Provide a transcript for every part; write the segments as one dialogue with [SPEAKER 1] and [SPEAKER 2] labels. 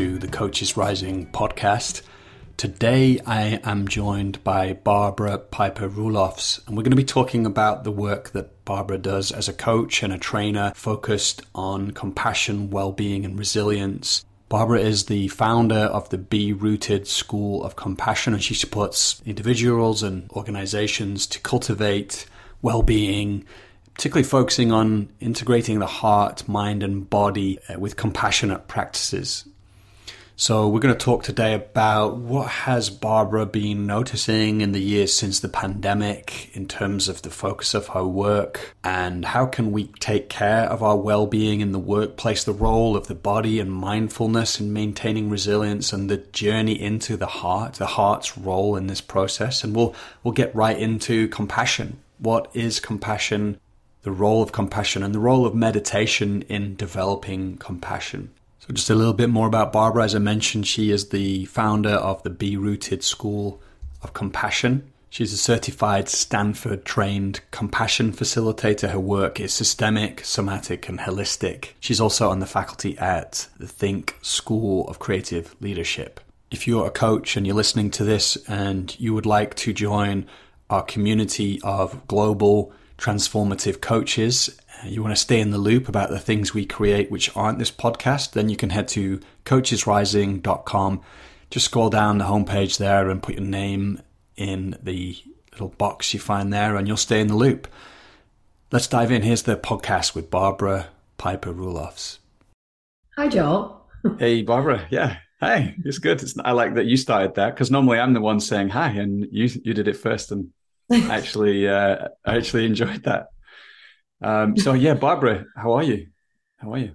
[SPEAKER 1] to the Coaches Rising podcast. Today I am joined by Barbara Piper Roelofs, and we're going to be talking about the work that Barbara does as a coach and a trainer focused on compassion, well being, and resilience. Barbara is the founder of the Be Rooted School of Compassion, and she supports individuals and organizations to cultivate well being particularly focusing on integrating the heart, mind, and body uh, with compassionate practices. So we're going to talk today about what has Barbara been noticing in the years since the pandemic in terms of the focus of her work and how can we take care of our well-being in the workplace, the role of the body and mindfulness in maintaining resilience and the journey into the heart, the heart's role in this process. And we'll we'll get right into compassion. What is compassion? the role of compassion and the role of meditation in developing compassion. Just a little bit more about Barbara. As I mentioned, she is the founder of the Be Rooted School of Compassion. She's a certified Stanford trained compassion facilitator. Her work is systemic, somatic, and holistic. She's also on the faculty at the THNK School of Creative Leadership. If you're a coach and you're listening to this and you would like to join our community of global transformative coaches, you want to stay in the loop about the things we create which aren't this podcast, then you can head to coachesrising.com. Just scroll down the homepage there and put your name in the little box you find there, and you'll stay in the loop. Let's dive in. Here's the podcast with Barbara Piper Roelofs.
[SPEAKER 2] Hi, Joel.
[SPEAKER 1] hey, Barbara. Yeah. Hey, it's good. It's, I like that you started that because normally I'm the one saying hi, and you you did it first, and actually, uh, I actually enjoyed that. Um, so yeah, Barbara, how are you? How are you?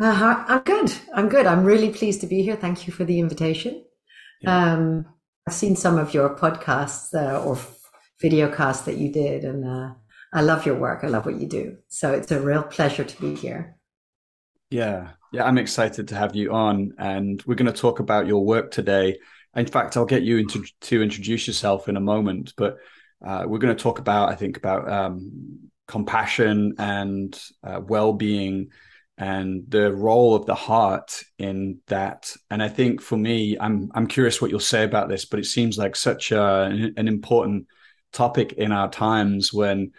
[SPEAKER 2] Uh, I'm good. I'm good. I'm really pleased to be here. Thank you for the invitation. Yeah. Um, I've seen some of your podcasts uh, or video casts that you did, and uh, I love your work. I love what you do. So it's a real pleasure to be here.
[SPEAKER 1] Yeah, yeah, I'm excited to have you on, and we're going to talk about your work today. In fact, I'll get you into, to introduce yourself in a moment, but uh, we're going to talk about, I think, about um, compassion and uh, well-being and the role of the heart in that. And I think for me, I'm I'm curious what you'll say about this, but it seems like such a, an important topic in our times when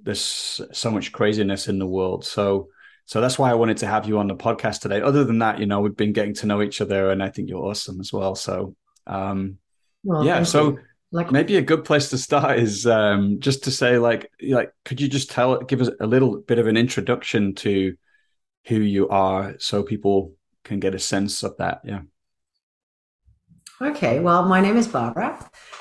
[SPEAKER 1] there's so much craziness in the world. So so that's why I wanted to have you on the podcast today. Other than that, you know, we've been getting to know each other, and I think you're awesome as well. So um, well, yeah, so like maybe a good place to start is um, just to say, like, like, could you just tell, give us a little bit of an introduction to who you are, so people can get a sense of that? Yeah.
[SPEAKER 2] Okay, well, my name is Barbara,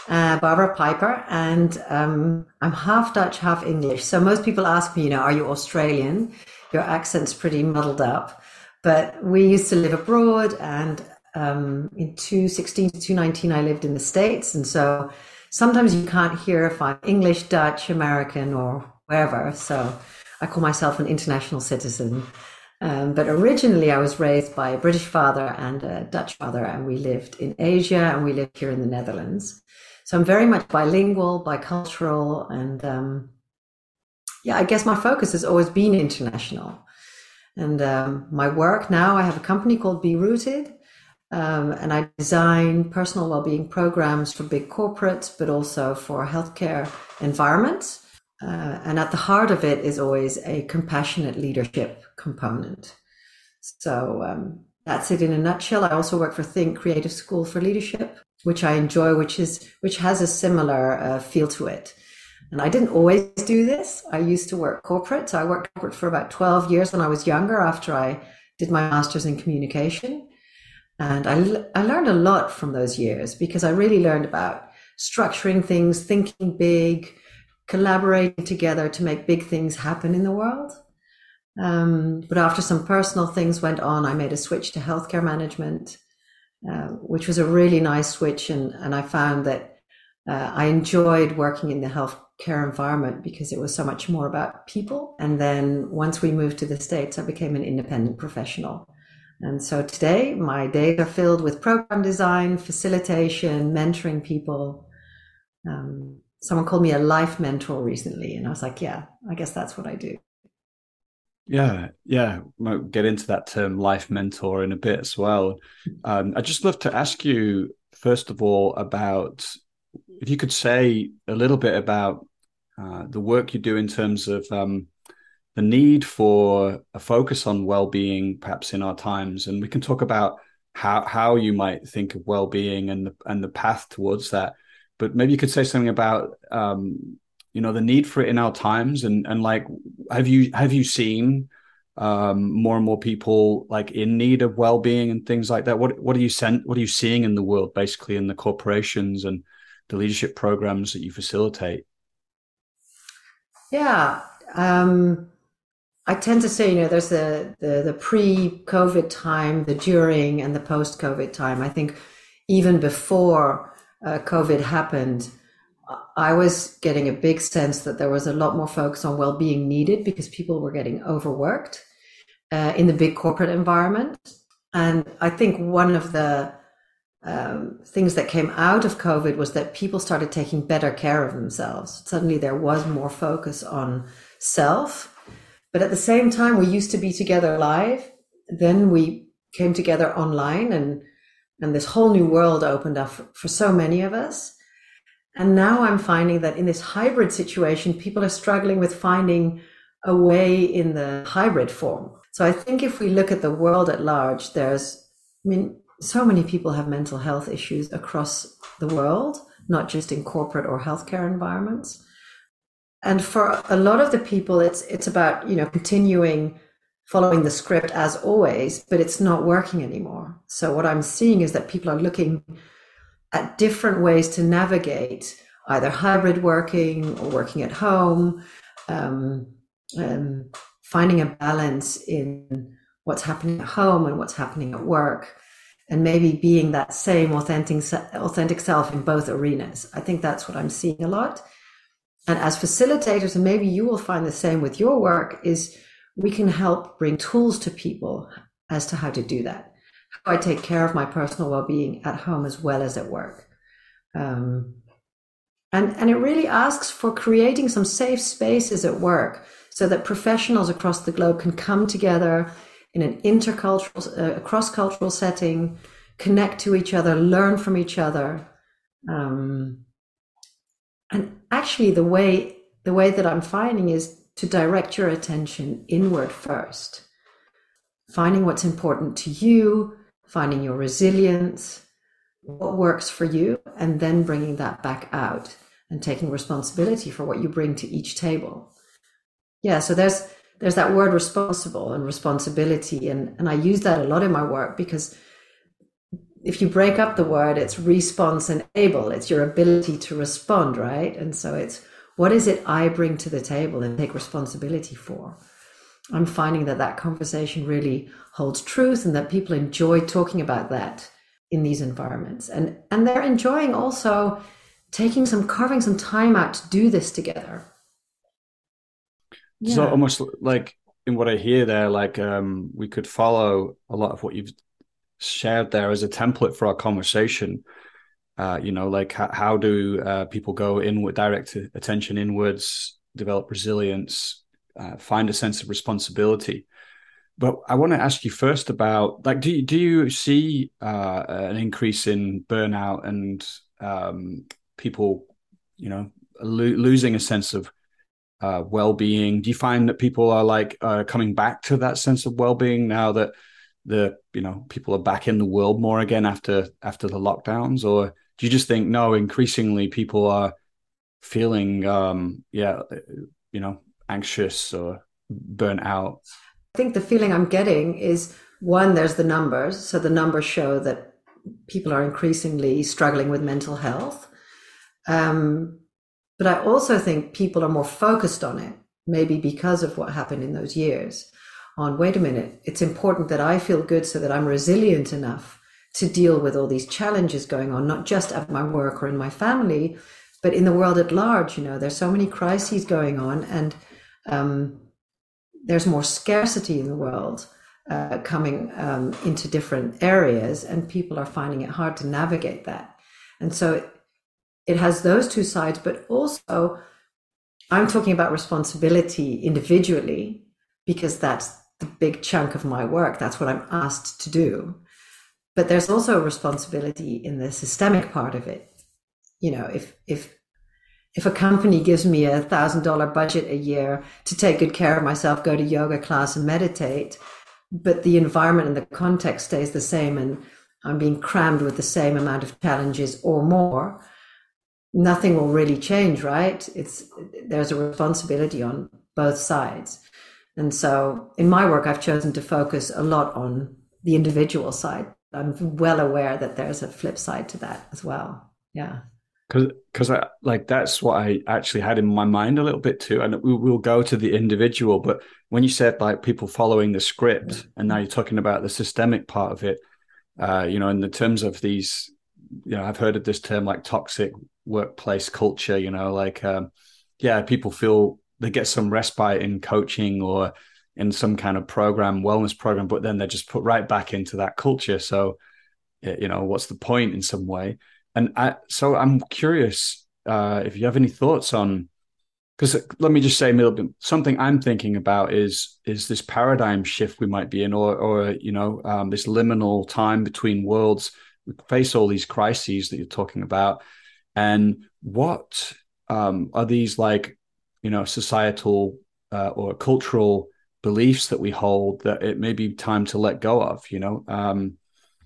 [SPEAKER 2] uh, Barbara Piper, and um, I'm half Dutch, half English. So most people ask me, you know, are you Australian? Your accent's pretty muddled up. But we used to live abroad, and um, in 2016 to 2019, I lived in the States. And so sometimes you can't hear if I'm English, Dutch, American, or wherever. So I call myself an international citizen. Um, but originally, I was raised by a British father and a Dutch father, and we lived in Asia and we lived here in the Netherlands. So I'm very much bilingual, bicultural, and um, yeah, I guess my focus has always been international. And um, my work now, I have a company called Be Rooted, um, and I design personal well-being programs for big corporates, but also for healthcare environments. Uh, and at the heart of it is always a compassionate leadership component. So um, that's it in a nutshell. I also work for THNK Creative School for Leadership, which I enjoy, which is which has a similar uh, feel to it. And I didn't always do this. I used to work corporate. So I worked corporate for about 12 years when I was younger after I did my master's in communication. And I, I learned a lot from those years because I really learned about structuring things, thinking big, collaborating together to make big things happen in the world. Um, but after some personal things went on, I made a switch to healthcare management, uh, which was a really nice switch. And, and I found that uh, I enjoyed working in the healthcare environment because it was so much more about people. And then once we moved to the States, I became an independent professional. And so today, my days are filled with program design, facilitation, mentoring people. Um, someone called me a life mentor recently, and I was like, yeah, I guess that's what I do.
[SPEAKER 1] Yeah, yeah. We'll get into that term life mentor in a bit as well. Um, I'd just love to ask you, first of all, about if you could say a little bit about uh, the work you do in terms of um, the need for a focus on well-being, perhaps in our times, and we can talk about how how you might think of well-being and the and the path towards that. But maybe you could say something about um, you know the need for it in our times, and and like have you have you seen um, more and more people like in need of well-being and things like that? What what are you sent? What are you seeing in the world, basically, in the corporations and the leadership programs that you facilitate?
[SPEAKER 2] Yeah. Um, I tend to say, you know, there's the, the, the pre-COVID time, the during, and the post-COVID time. I think even before uh, COVID happened, I was getting a big sense that there was a lot more focus on well-being needed because people were getting overworked uh, in the big corporate environment. And I think one of the um, things that came out of COVID was that people started taking better care of themselves. Suddenly, there was more focus on self but at the same time, we used to be together live. Then we came together online and, and this whole new world opened up for, for so many of us. And now I'm finding that in this hybrid situation, people are struggling with finding a way in the hybrid form. So I think if we look at the world at large, there's, I mean, so many people have mental health issues across the world, not just in corporate or healthcare environments and for a lot of the people it's it's about you know continuing following the script as always but it's not working anymore. So what i'm seeing is that people are looking at different ways to navigate either hybrid working or working at home um, um, finding a balance in what's happening at home and what's happening at work and maybe being that same authentic authentic self in both arenas. I think that's what i'm seeing a lot and as facilitators, and maybe you will find the same with your work, is we can help bring tools to people as to how to do that. How I take care of my personal well-being at home as well as at work. Um, and, and it really asks for creating some safe spaces at work so that professionals across the globe can come together in an intercultural, uh, cross-cultural setting, connect to each other, learn from each other. Um, and actually, the way the way that I'm finding is to direct your attention inward first, finding what's important to you, finding your resilience, what works for you, and then bringing that back out and taking responsibility for what you bring to each table. Yeah, so there's there's that word responsible and responsibility, and and I use that a lot in my work because if you break up the word, it's response and able. It's your ability to respond, right? And so it's what is it I bring to the table and take responsibility for? I'm finding that that conversation really holds truth and that people enjoy talking about that in these environments. And, and they're enjoying also taking some, carving some time out to do this together.
[SPEAKER 1] Yeah. So almost like in what I hear there, like um, we could follow a lot of what you've shared there as a template for our conversation. Uh, you know, like how, how do uh, people go inward, direct attention inwards, develop resilience, uh, find a sense of responsibility. But I want to ask you first about like, do you, do you see uh, an increase in burnout and um, people, you know, lo- losing a sense of uh, well-being? Do you find that people are like coming back to that sense of well-being now that the you know people are back in the world more again after after the lockdowns? Or do you just think no increasingly people are feeling um yeah you know anxious or burnt out?
[SPEAKER 2] I think the feeling i'm getting is one there's the numbers. So the numbers show that people are increasingly struggling with mental health. Um but i also think people are more focused on it maybe because of what happened in those years on wait a minute, it's important that I feel good so that I'm resilient enough to deal with all these challenges going on, not just at my work or in my family, but in the world at large. You know, there's so many crises going on, and um, there's more scarcity in the world uh, coming um, into different areas, and people are finding it hard to navigate that. And so it, it has those two sides, but also I'm talking about responsibility individually because that's the big chunk of my work. That's what I'm asked to do. But there's also a responsibility in the systemic part of it. You know, if if if a company gives me a thousand dollar budget a year to take good care of myself, go to yoga class and meditate, but the environment and the context stays the same and I'm being crammed with the same amount of challenges or more, nothing will really change, right? It's there's a responsibility on both sides. And so in my work, I've chosen to focus a lot on the individual side. I'm well aware that there's a flip side to that as well. Yeah.
[SPEAKER 1] Because, because I like that's what I actually had in my mind a little bit too, and we will go to the individual. But when you said like people following the script, and now you're talking about the systemic part of it, uh, you know, in the terms of these, you know, I've heard of this term like toxic workplace culture. You know, like um, yeah, people feel they get some respite in coaching or in some kind of program, wellness program, but then they're just put right back into that culture. So, you know, what's the point in some way? And I, so I'm curious uh, if you have any thoughts on, because let me just say a little bit, something I'm thinking about is is this paradigm shift we might be in, or or you know, um, this liminal time between worlds. We face all these crises that you're talking about, and what um, are these like you know societal uh, or cultural beliefs that we hold that it may be time to let go of you know? Um,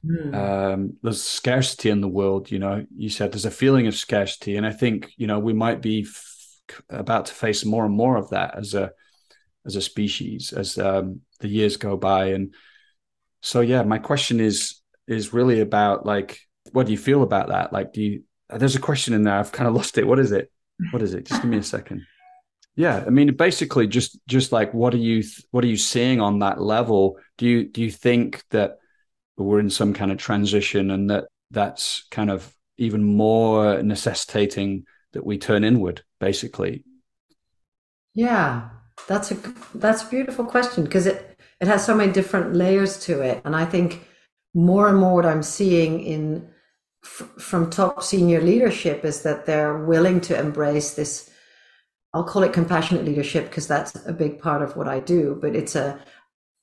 [SPEAKER 1] mm. um, there's scarcity in the world you know? You said there's a feeling of scarcity and i think you know we might be f- about to face more and more of that as a as a species as um, the years go by and so yeah my question is is really about like what do you feel about that? Like do you there's a question in there i've kind of lost it. What is it? What is it? Just give me a second yeah, I mean, basically, just just like what are you what are you seeing on that level? Do you do you think that we're in some kind of transition, and that that's kind of even more necessitating that we turn inward, basically?
[SPEAKER 2] Yeah, that's a that's a beautiful question because it it has so many different layers to it, and I think more and more what I'm seeing in f- from top senior leadership is that they're willing to embrace this I'll call it compassionate leadership because that's a big part of what I do, but it's a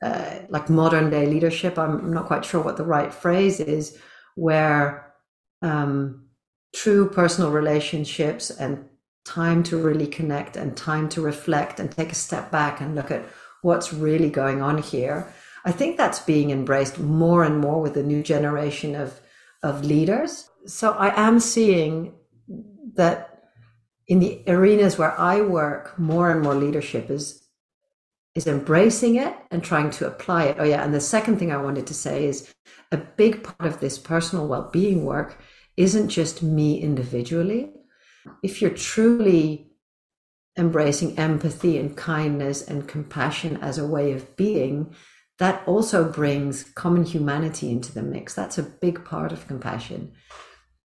[SPEAKER 2] uh, like modern day leadership. I'm not quite sure what the right phrase is, where um, true personal relationships and time to really connect and time to reflect and take a step back and look at what's really going on here. I think that's being embraced more and more with the new generation of of leaders. So I am seeing that in the arenas where I work, more and more leadership is is embracing it and trying to apply it. Oh yeah, and the second thing I wanted to say is a big part of this personal well-being work isn't just me individually. If you're truly embracing empathy and kindness and compassion as a way of being, that also brings common humanity into the mix. That's a big part of compassion.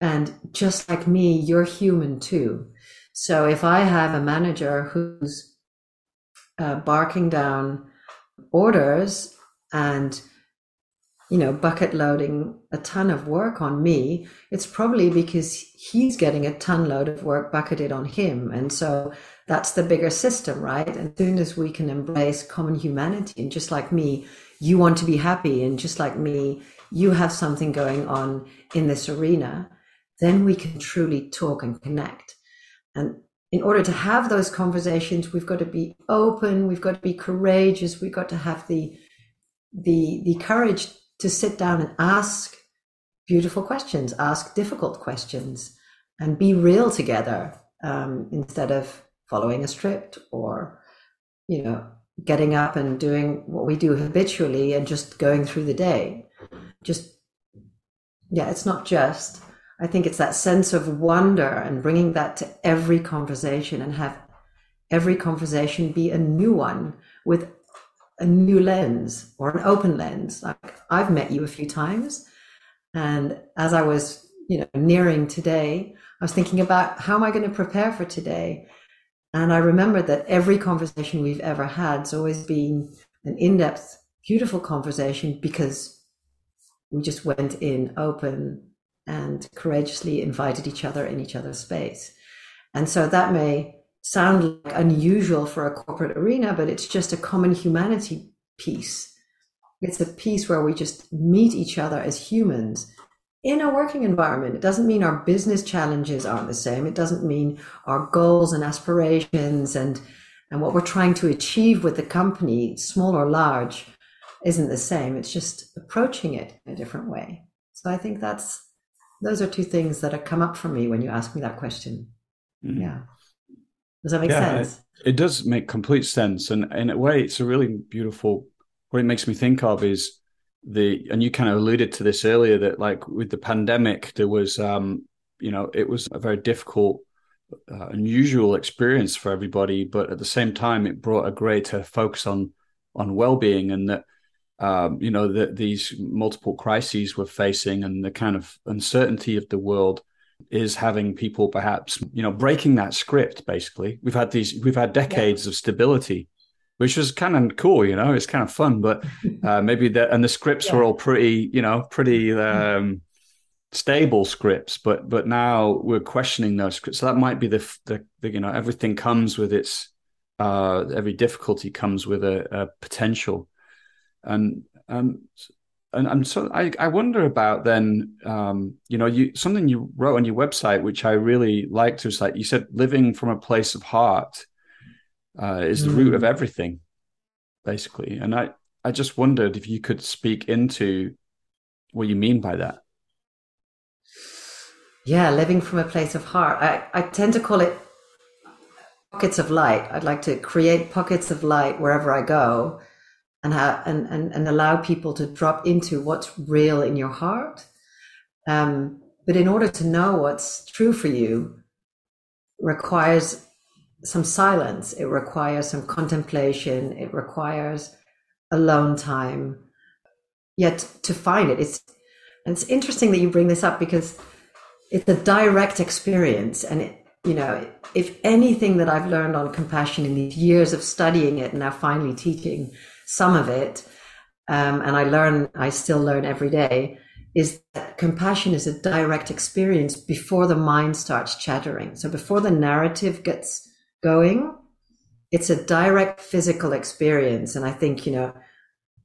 [SPEAKER 2] And just like me, you're human too. So if I have a manager who's uh, barking down orders and you know bucket loading a ton of work on me it's probably because he's getting a ton load of work bucketed on him. And so that's the bigger system right? And as soon as we can embrace common humanity and just like me you want to be happy and just like me you have something going on in this arena then we can truly talk and connect and in order to have those conversations, we've got to be open, we've got to be courageous, we've got to have the the the courage to sit down and ask beautiful questions, ask difficult questions, and be real together um, instead of following a script or you know getting up and doing what we do habitually and just going through the day. Just yeah, it's not just I think it's that sense of wonder and bringing that to every conversation and have every conversation be a new one with a new lens or an open lens. Like I've met you a few times, and as I was, you know, nearing today, I was thinking about how am I going to prepare for today? And I remembered that every conversation we've ever had has always been an in-depth, beautiful conversation because we just went in open and courageously invited each other in each other's space. And so that may sound like unusual for a corporate arena, but it's just a common humanity piece. It's a piece where we just meet each other as humans in a working environment. It doesn't mean our business challenges aren't the same. It doesn't mean our goals and aspirations and and what we're trying to achieve with the company, small or large, isn't the same. It's just approaching it in a different way. So I think that's those are two things that have come up for me when you ask me that question. Mm-hmm. Yeah. Does that make yeah, sense?
[SPEAKER 1] It, it does make complete sense. And in a way, it's a really beautiful what it makes me think of is the and you kind of alluded to this earlier that like with the pandemic there was um you know it was a very difficult uh, unusual experience for everybody but at the same time it brought a greater focus on on well-being and that um, you know that these multiple crises we're facing and the kind of uncertainty of the world is having people perhaps you know breaking that script basically we've had these we've had decades yeah. of stability which was kind of cool you know it's kind of fun but uh, maybe the and the scripts yeah. were all pretty you know pretty um, stable scripts but but now we're questioning those scripts so that might be the, the, the you know everything comes with its uh, every difficulty comes with a, a potential and um and I'm so I, I wonder about then um, you know you something you wrote on your website which I really liked was like you said living from a place of heart uh, is the mm. root of hmm. everything basically and I I just wondered if you could speak into what you mean by that
[SPEAKER 2] yeah living from a place of heart I, I tend to call it pockets of light I'd like to create pockets of light wherever I go and, and, and, and allow people to drop into what's real in your heart. Um, but in order to know what's true for you requires some silence. It requires some contemplation. It requires alone time. Yet to find it, it's it's interesting that you bring this up because it's a direct experience, and it, you know, if anything that I've learned on compassion in these years of studying it and now finally teaching some of it, um, and I learn, I still learn every day, is that compassion is a direct experience before the mind starts chattering. So before the narrative gets going, it's a direct physical experience. And I think, you know,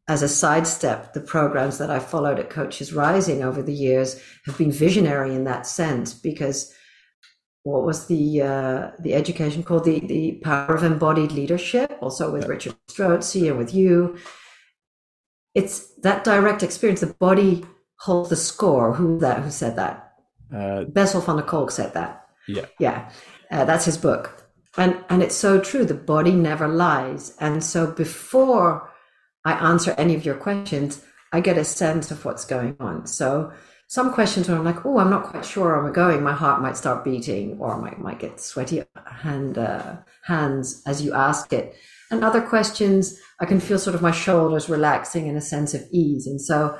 [SPEAKER 2] as a sidestep, the programs that I followed at Coaches Rising over the years have been visionary in that sense because what was the uh, the education called? The the power of embodied leadership also with Richard Strozzi and with you. It's that direct experience the body holds the score. Who that who said that? Uh, Bessel van der Kolk said that.
[SPEAKER 1] Yeah.
[SPEAKER 2] Yeah. Uh, that's his book. And and it's so true the body never lies. And so before i answer any of your questions i get a sense of what's going on. So some questions where I'm like, oh, I'm not quite sure where I'm going. My heart might start beating, or I might, might get sweaty hand uh, hands as you ask it. And other questions, I can feel sort of my shoulders relaxing in a sense of ease. And so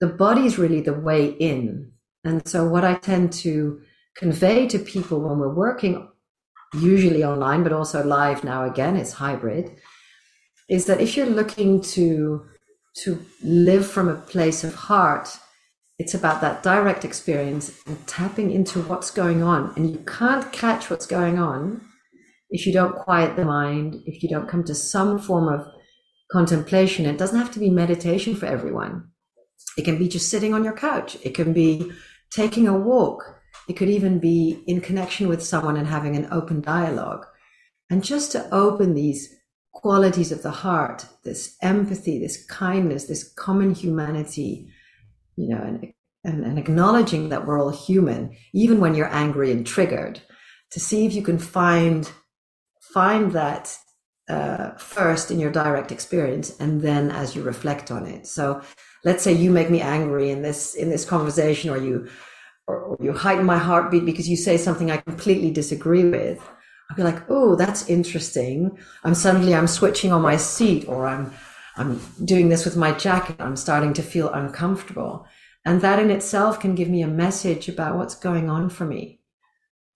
[SPEAKER 2] the body is really the way in. And so what I tend to convey to people when we're working, usually online, but also live now again, it's hybrid, is that if you're looking to to live from a place of heart it's about that direct experience and tapping into what's going on. And you can't catch what's going on if you don't quiet the mind, if you don't come to some form of contemplation. It doesn't have to be meditation for everyone. It can be just sitting on your couch. It can be taking a walk. It could even be in connection with someone and having an open dialogue. And just to open these qualities of the heart, this empathy, this kindness, this common humanity, you know, and, and, and acknowledging that we're all human, even when you're angry and triggered, to see if you can find find that uh, first in your direct experience, and then as you reflect on it. So, let's say you make me angry in this in this conversation, or you or you heighten my heartbeat because you say something I completely disagree with. I'll be like, oh, that's interesting. I'm suddenly I'm switching on my seat, or I'm I'm doing this with my jacket. I'm starting to feel uncomfortable. And that in itself can give me a message about what's going on for me.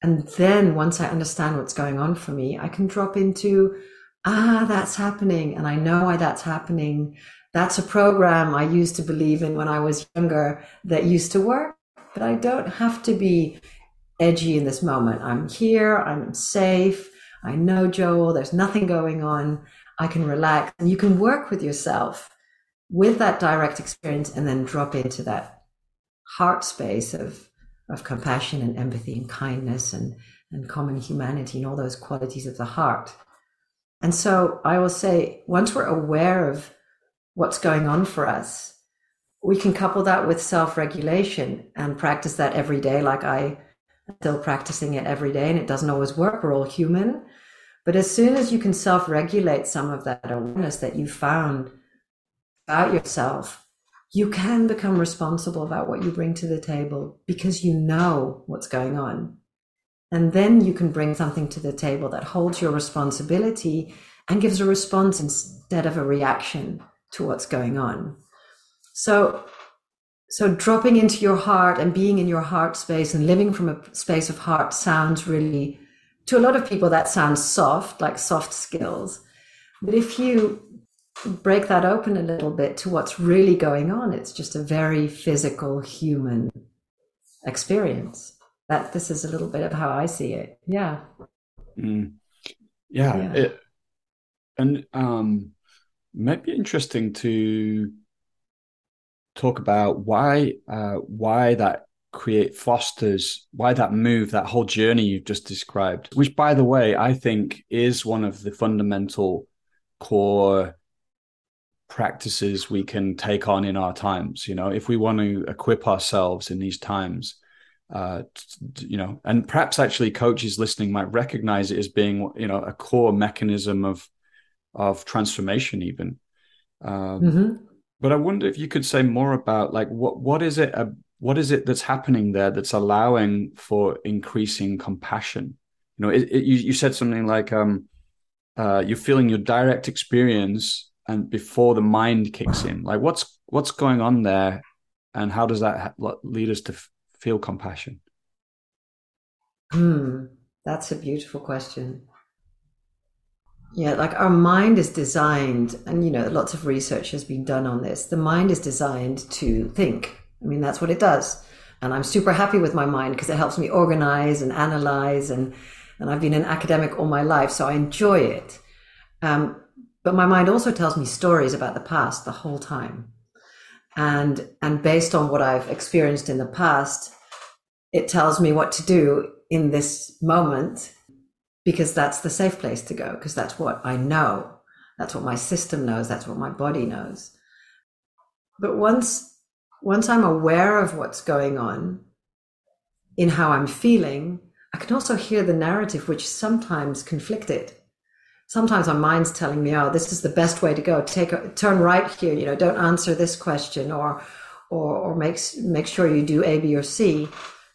[SPEAKER 2] And then once I understand what's going on for me, I can drop into, ah, that's happening. And I know why that's happening. That's a program I used to believe in when I was younger that used to work, but I don't have to be edgy in this moment. I'm here. I'm safe. I know Joel, there's nothing going on. I can relax. And you can work with yourself with that direct experience and then drop into that heart space of, of compassion and empathy and kindness and, and common humanity and all those qualities of the heart. And so I will say, once we're aware of what's going on for us, we can couple that with self regulation and practice that every day, like I still practicing it every day, and it doesn't always work. We're all human. But as soon as you can self regulate some of that awareness that you found about yourself, you can become responsible about what you bring to the table because you know what's going on. And then you can bring something to the table that holds your responsibility and gives a response instead of a reaction to what's going on. So, so dropping into your heart and being in your heart space and living from a space of heart sounds really, to a lot of people, that sounds soft, like soft skills. But if you break that open a little bit to what's really going on, it's just a very physical human experience. That this is a little bit of how I see it. Yeah.
[SPEAKER 1] Mm. Yeah. yeah. It, and um, might be interesting to talk about why uh, why that create fosters why that move that whole journey you've just described which by the way i think is one of the fundamental core practices we can take on in our times you know? If we want to equip ourselves in these times uh you know and perhaps actually coaches listening might recognize it as being you know a core mechanism of of transformation even. Um, mm-hmm. but I wonder if you could say more about like what what is it uh, what is it that's happening there that's allowing for increasing compassion? You know, it, it, you you said something like um, uh, you're feeling your direct experience and before the mind kicks in. Like what's what's going on there, and how does that lead us to f- feel compassion?
[SPEAKER 2] Hmm, that's a beautiful question. Yeah, like our mind is designed, and you know, lots of research has been done on this. The mind is designed to think. I mean, that's what it does. And I'm super happy with my mind because it helps me organize and analyze. And, and I've been an academic all my life, so I enjoy it. Um, but my mind also tells me stories about the past the whole time. And, and based on what I've experienced in the past, it tells me what to do in this moment because that's the safe place to go because that's what I know. That's what my system knows. That's what my body knows. But once, once I'm aware of what's going on in how I'm feeling, I can also hear the narrative, which sometimes conflicted. Sometimes my mind's telling me, "Oh, this is the best way to go. Take a turn right here. You know, don't answer this question, or, or, or make make sure you do A, B, or C."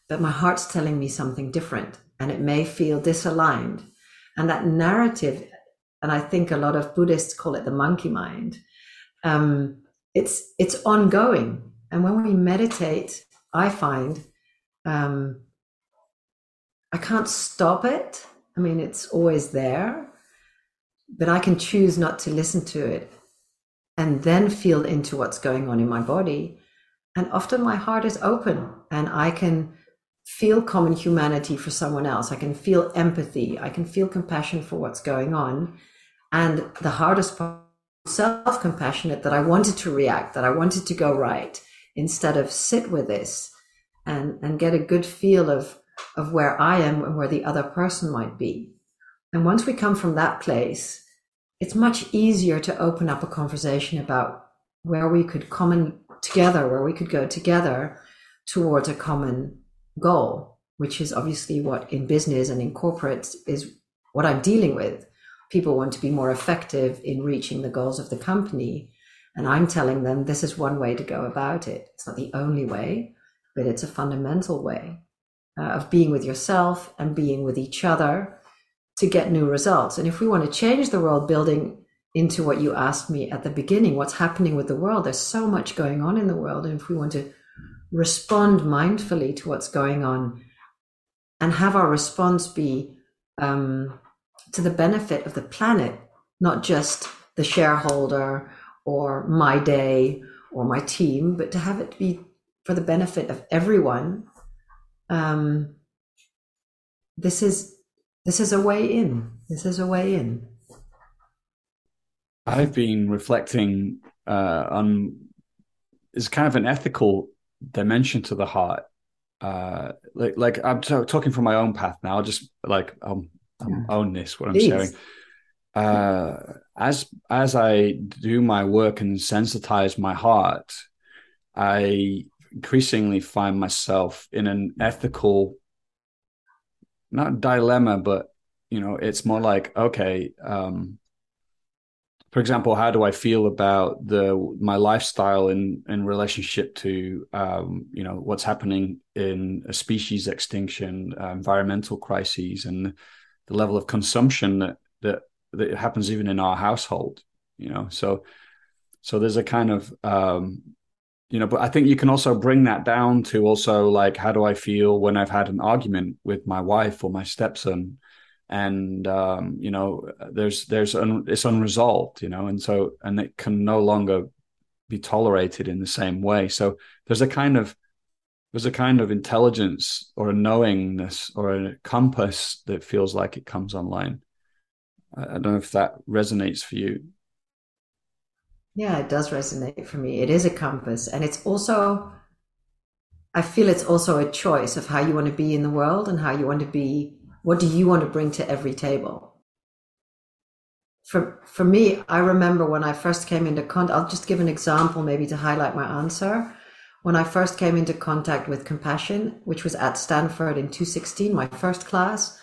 [SPEAKER 2] But my heart's telling me something different and it may feel disaligned. And that narrative, and I think a lot of Buddhists call it the monkey mind, um, it's it's ongoing. And when we meditate, I find um, I can't stop it. I mean, it's always there, but I can choose not to listen to it and then feel into what's going on in my body. And often my heart is open and I can feel common humanity for someone else. I can feel empathy. I can feel compassion for what's going on. And the hardest part, self compassionate, that I wanted to react, that I wanted to go right instead of sit with this and, and get a good feel of, of where I am and where the other person might be. And once we come from that place, it's much easier to open up a conversation about where we could come together, where we could go together towards a common goal, which is obviously what in business and in corporates is what I'm dealing with. People want to be more effective in reaching the goals of the company. And I'm telling them this is one way to go about it. It's not the only way, but it's a fundamental way uh, of being with yourself and being with each other to get new results. And if we want to change the world building into what you asked me at the beginning, what's happening with the world, there's so much going on in the world. And if we want to respond mindfully to what's going on and have our response be um, to the benefit of the planet, not just the shareholder or my day or my team, but to have it be for the benefit of everyone. Um, this is this is a way in. This is a way in.
[SPEAKER 1] I've been reflecting uh, on is kind of an ethical dimension to the heart. Uh, like, like I'm t- talking from my own path now. I'll just like um, yeah. own this what I'm Please. sharing. Uh, as as I do my work and sensitize my heart, I increasingly find myself in an ethical, not dilemma, but you know, it's more like okay, um, for example, how do I feel about the my lifestyle in in relationship to um, you know what's happening in a species extinction, uh, environmental crises, and the level of consumption that that that it happens even in our household. You know, so so there's a kind of um, you know, but I think you can also bring that down to also like how do I feel when I've had an argument with my wife or my stepson? And um, you know there's there's un, it's unresolved you know? And so and it can no longer be tolerated in the same way. So there's a kind of there's a kind of intelligence or a knowingness or a compass that feels like it comes online i, don't know if that resonates for you
[SPEAKER 2] yeah it does resonate for me it is a compass and it's also i feel it's also a choice of how you want to be in the world and how you want to be what do you want to bring to every table? For, for me, I remember when I first came into contact, I'll just give an example maybe to highlight my answer. When I first came into contact with compassion, which was at Stanford in 2016, my first class,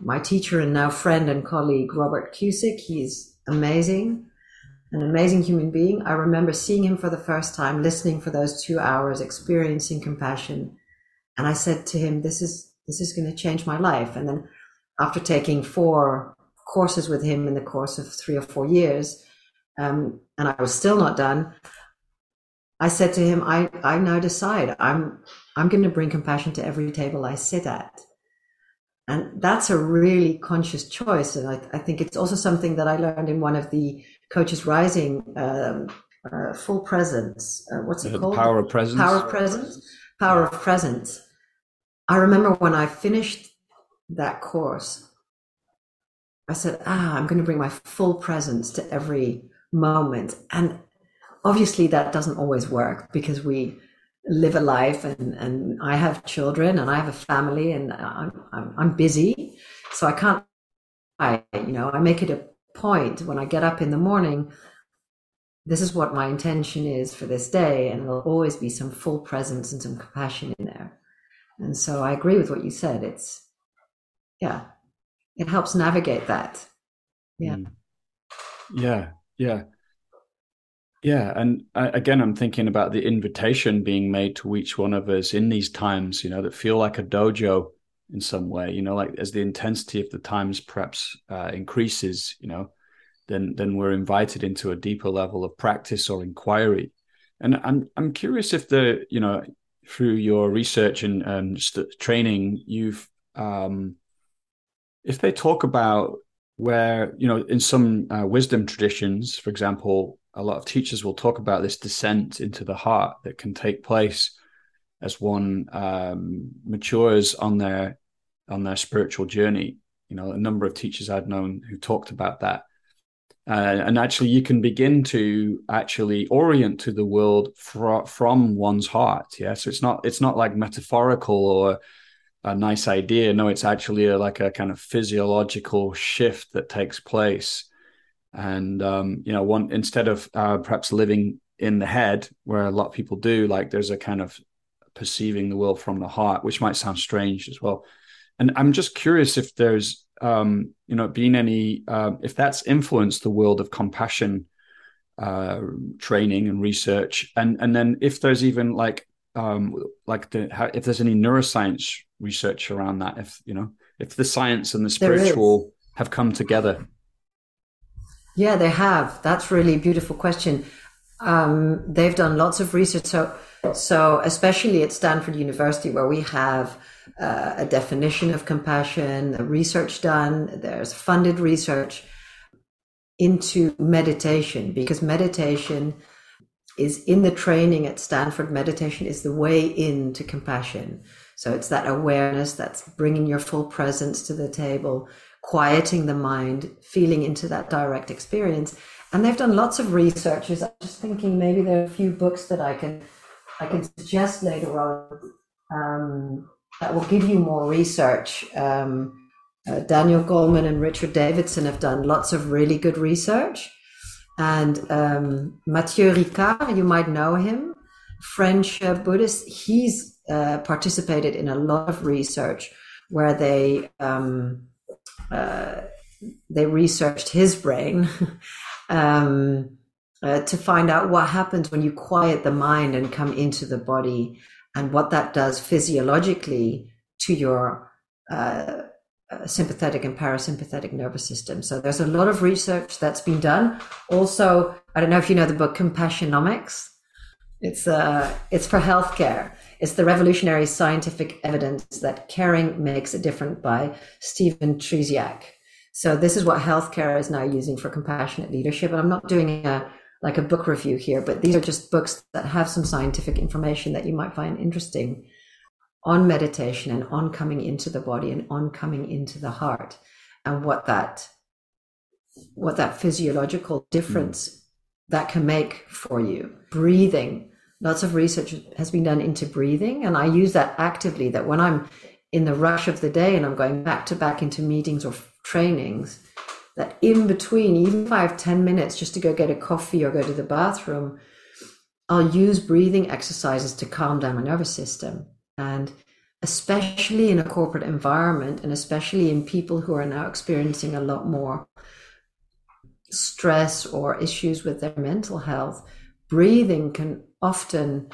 [SPEAKER 2] my teacher and now friend and colleague, Robert Cusick, he's amazing, an amazing human being. I remember seeing him for the first time, listening for those two hours, experiencing compassion. And I said to him, this is this is going to change my life. And then after taking four courses with him in the course of three or four years, um, and I was still not done, I said to him, I, I now decide I'm, I'm going to bring compassion to every table I sit at. And that's a really conscious choice. And I, I think it's also something that I learned in one of the Coaches Rising um, uh, full presence. Uh, what's it called?
[SPEAKER 1] Power of presence.
[SPEAKER 2] Power of presence. Power of presence. I remember when I finished that course, I said, ah, I'm going to bring my full presence to every moment. And obviously that doesn't always work because we live a life and, and I have children and I have a family and I'm, I'm, I'm busy. So I can't, I, you know, I make it a point when I get up in the morning, this is what my intention is for this day. And there'll always be some full presence and some compassion in there. And so I agree with what you said. It's, yeah, it helps navigate that. Yeah. Mm.
[SPEAKER 1] Yeah. Yeah. Yeah. And I, again, I'm thinking about the invitation being made to each one of us in these times, you know, that feel like a dojo in some way, you know, like as the intensity of the times perhaps uh, increases, you know, then then we're invited into a deeper level of practice or inquiry. And I'm I'm curious if the you know through your research and, training, you've um, if they talk about where you know in some uh, wisdom traditions, for example, a lot of teachers will talk about this descent into the heart that can take place as one um, matures on their on their spiritual journey. You know, a number of teachers I'd known who talked about that. Uh, and actually, you can begin to actually orient to the world fr- from one's heart. Yeah, so it's not it's not like metaphorical or a nice idea. No, it's actually a, like a kind of physiological shift that takes place. And um, you know, one instead of uh, perhaps living in the head, where a lot of people do, like there's a kind of perceiving the world from the heart, which might sound strange as well. And I'm just curious if there's um, you know, been any uh, if that's influenced the world of compassion uh, training and research, and and then if there's even like um, like the how, if there's any neuroscience research around that, if you know, if the science and the spiritual have come together.
[SPEAKER 2] Yeah, they have. That's really a beautiful question. Um, they've done lots of research. So, so especially at Stanford University, where we have uh, a definition of compassion, research done, there's funded research into meditation because meditation is in the training at Stanford. Meditation is the way into compassion. So it's that awareness that's bringing your full presence to the table, quieting the mind, feeling into that direct experience. And they've done lots of researches. I'm just thinking maybe there are a few books that I can I can suggest later on um, that will give you more research. Um, uh, Daniel Goleman and Richard Davidson have done lots of really good research. And um, Matthieu Ricard, you might know him, French uh, Buddhist, he's uh, participated in a lot of research where they um, uh, they researched his brain um, uh, to find out what happens when you quiet the mind and come into the body and what that does physiologically to your uh, uh, sympathetic and parasympathetic nervous system. So there's a lot of research that's been done. Also, I don't know if you know the book Compassionomics. It's uh, it's for healthcare. It's the revolutionary scientific evidence that caring makes a difference by Stephen Trzeciak. So this is what healthcare is now using for compassionate leadership. And I'm not doing a like a book review here, but these are just books that have some scientific information that you might find interesting on meditation and on coming into the body and on coming into the heart and what that what that physiological difference. That can make for you. Breathing. Lots of research has been done into breathing and i use that actively that when i'm in the rush of the day and i'm going back to back into meetings or trainings that in between even if I have 10 minutes just to go get a coffee or go to the bathroom i'll use breathing exercises to calm down my nervous system. And especially in a corporate environment and especially in people who are now experiencing a lot more stress or issues with their mental health, breathing can often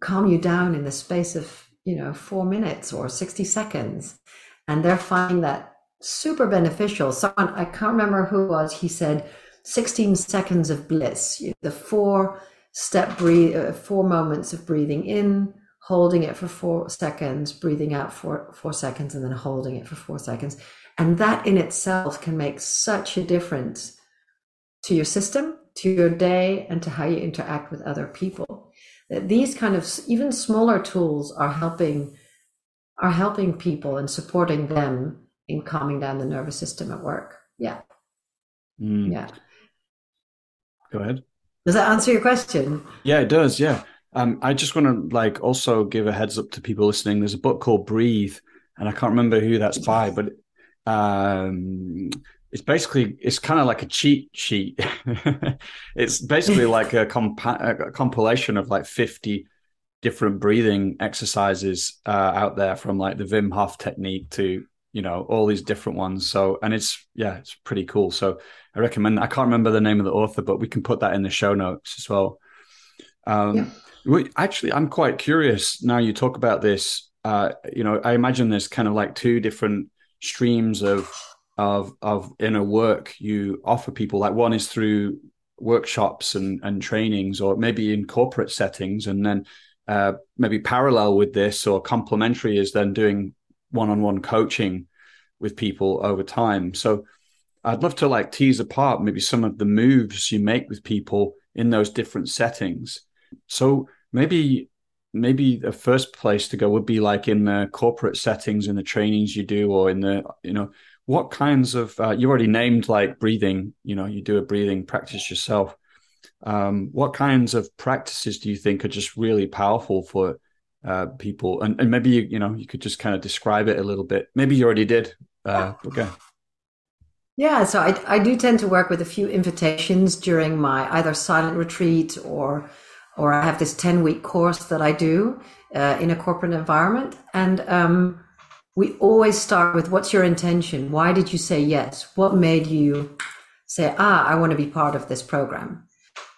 [SPEAKER 2] calm you down in the space of, you know, four minutes or 60 seconds. And they're finding that super beneficial. Someone, I can't remember who it was, he said 16 seconds of bliss, the four step breathe, uh, four moments of breathing in, holding it for four seconds, breathing out for four seconds, and then holding it for four seconds. And that in itself can make such a difference to your system, to your day, and to how you interact with other people. That these kind of even smaller tools are helping are helping people and supporting them in calming down the nervous system at work. Yeah.
[SPEAKER 1] Mm.
[SPEAKER 2] Yeah.
[SPEAKER 1] Go ahead.
[SPEAKER 2] Does that answer your question?
[SPEAKER 1] Yeah, it does. Yeah. Um, I just want to like also give a heads up to people listening. There's a book called Breathe, and I can't remember who that's by, but um, it's basically it's kind of like a cheat sheet. it's basically like a, compa- a, compilation of like 50 different breathing exercises uh, out there, from like the Wim Hof technique to you know all these different ones. So and it's yeah, it's pretty cool. So I recommend. I can't remember the name of the author, but we can put that in the show notes as well. Um, yeah. Well, actually, I'm quite curious now you talk about this. Uh, you know, I imagine there's kind of like two different streams of of of inner work you offer people. Like one is through workshops and and trainings, or maybe in corporate settings, and then uh, maybe parallel with this or complementary is then doing one-on-one coaching with people over time. So I'd love to like tease apart maybe some of the moves you make with people in those different settings so maybe maybe the first place to go would be like in the corporate settings in the trainings you do or in the you know what kinds of uh, you already named like breathing you know you do a breathing practice yourself. Um, what kinds of practices do you think are just really powerful for uh, people? And, and maybe you you know you could just kind of describe it a little bit. Maybe you already did uh, okay
[SPEAKER 2] yeah so I, I do tend to work with a few invitations during my either silent retreat or or I have this 10 week course that I do uh, in a corporate environment. And um, we always start with what's your intention? Why did you say yes? What made you say, ah, I want to be part of this program?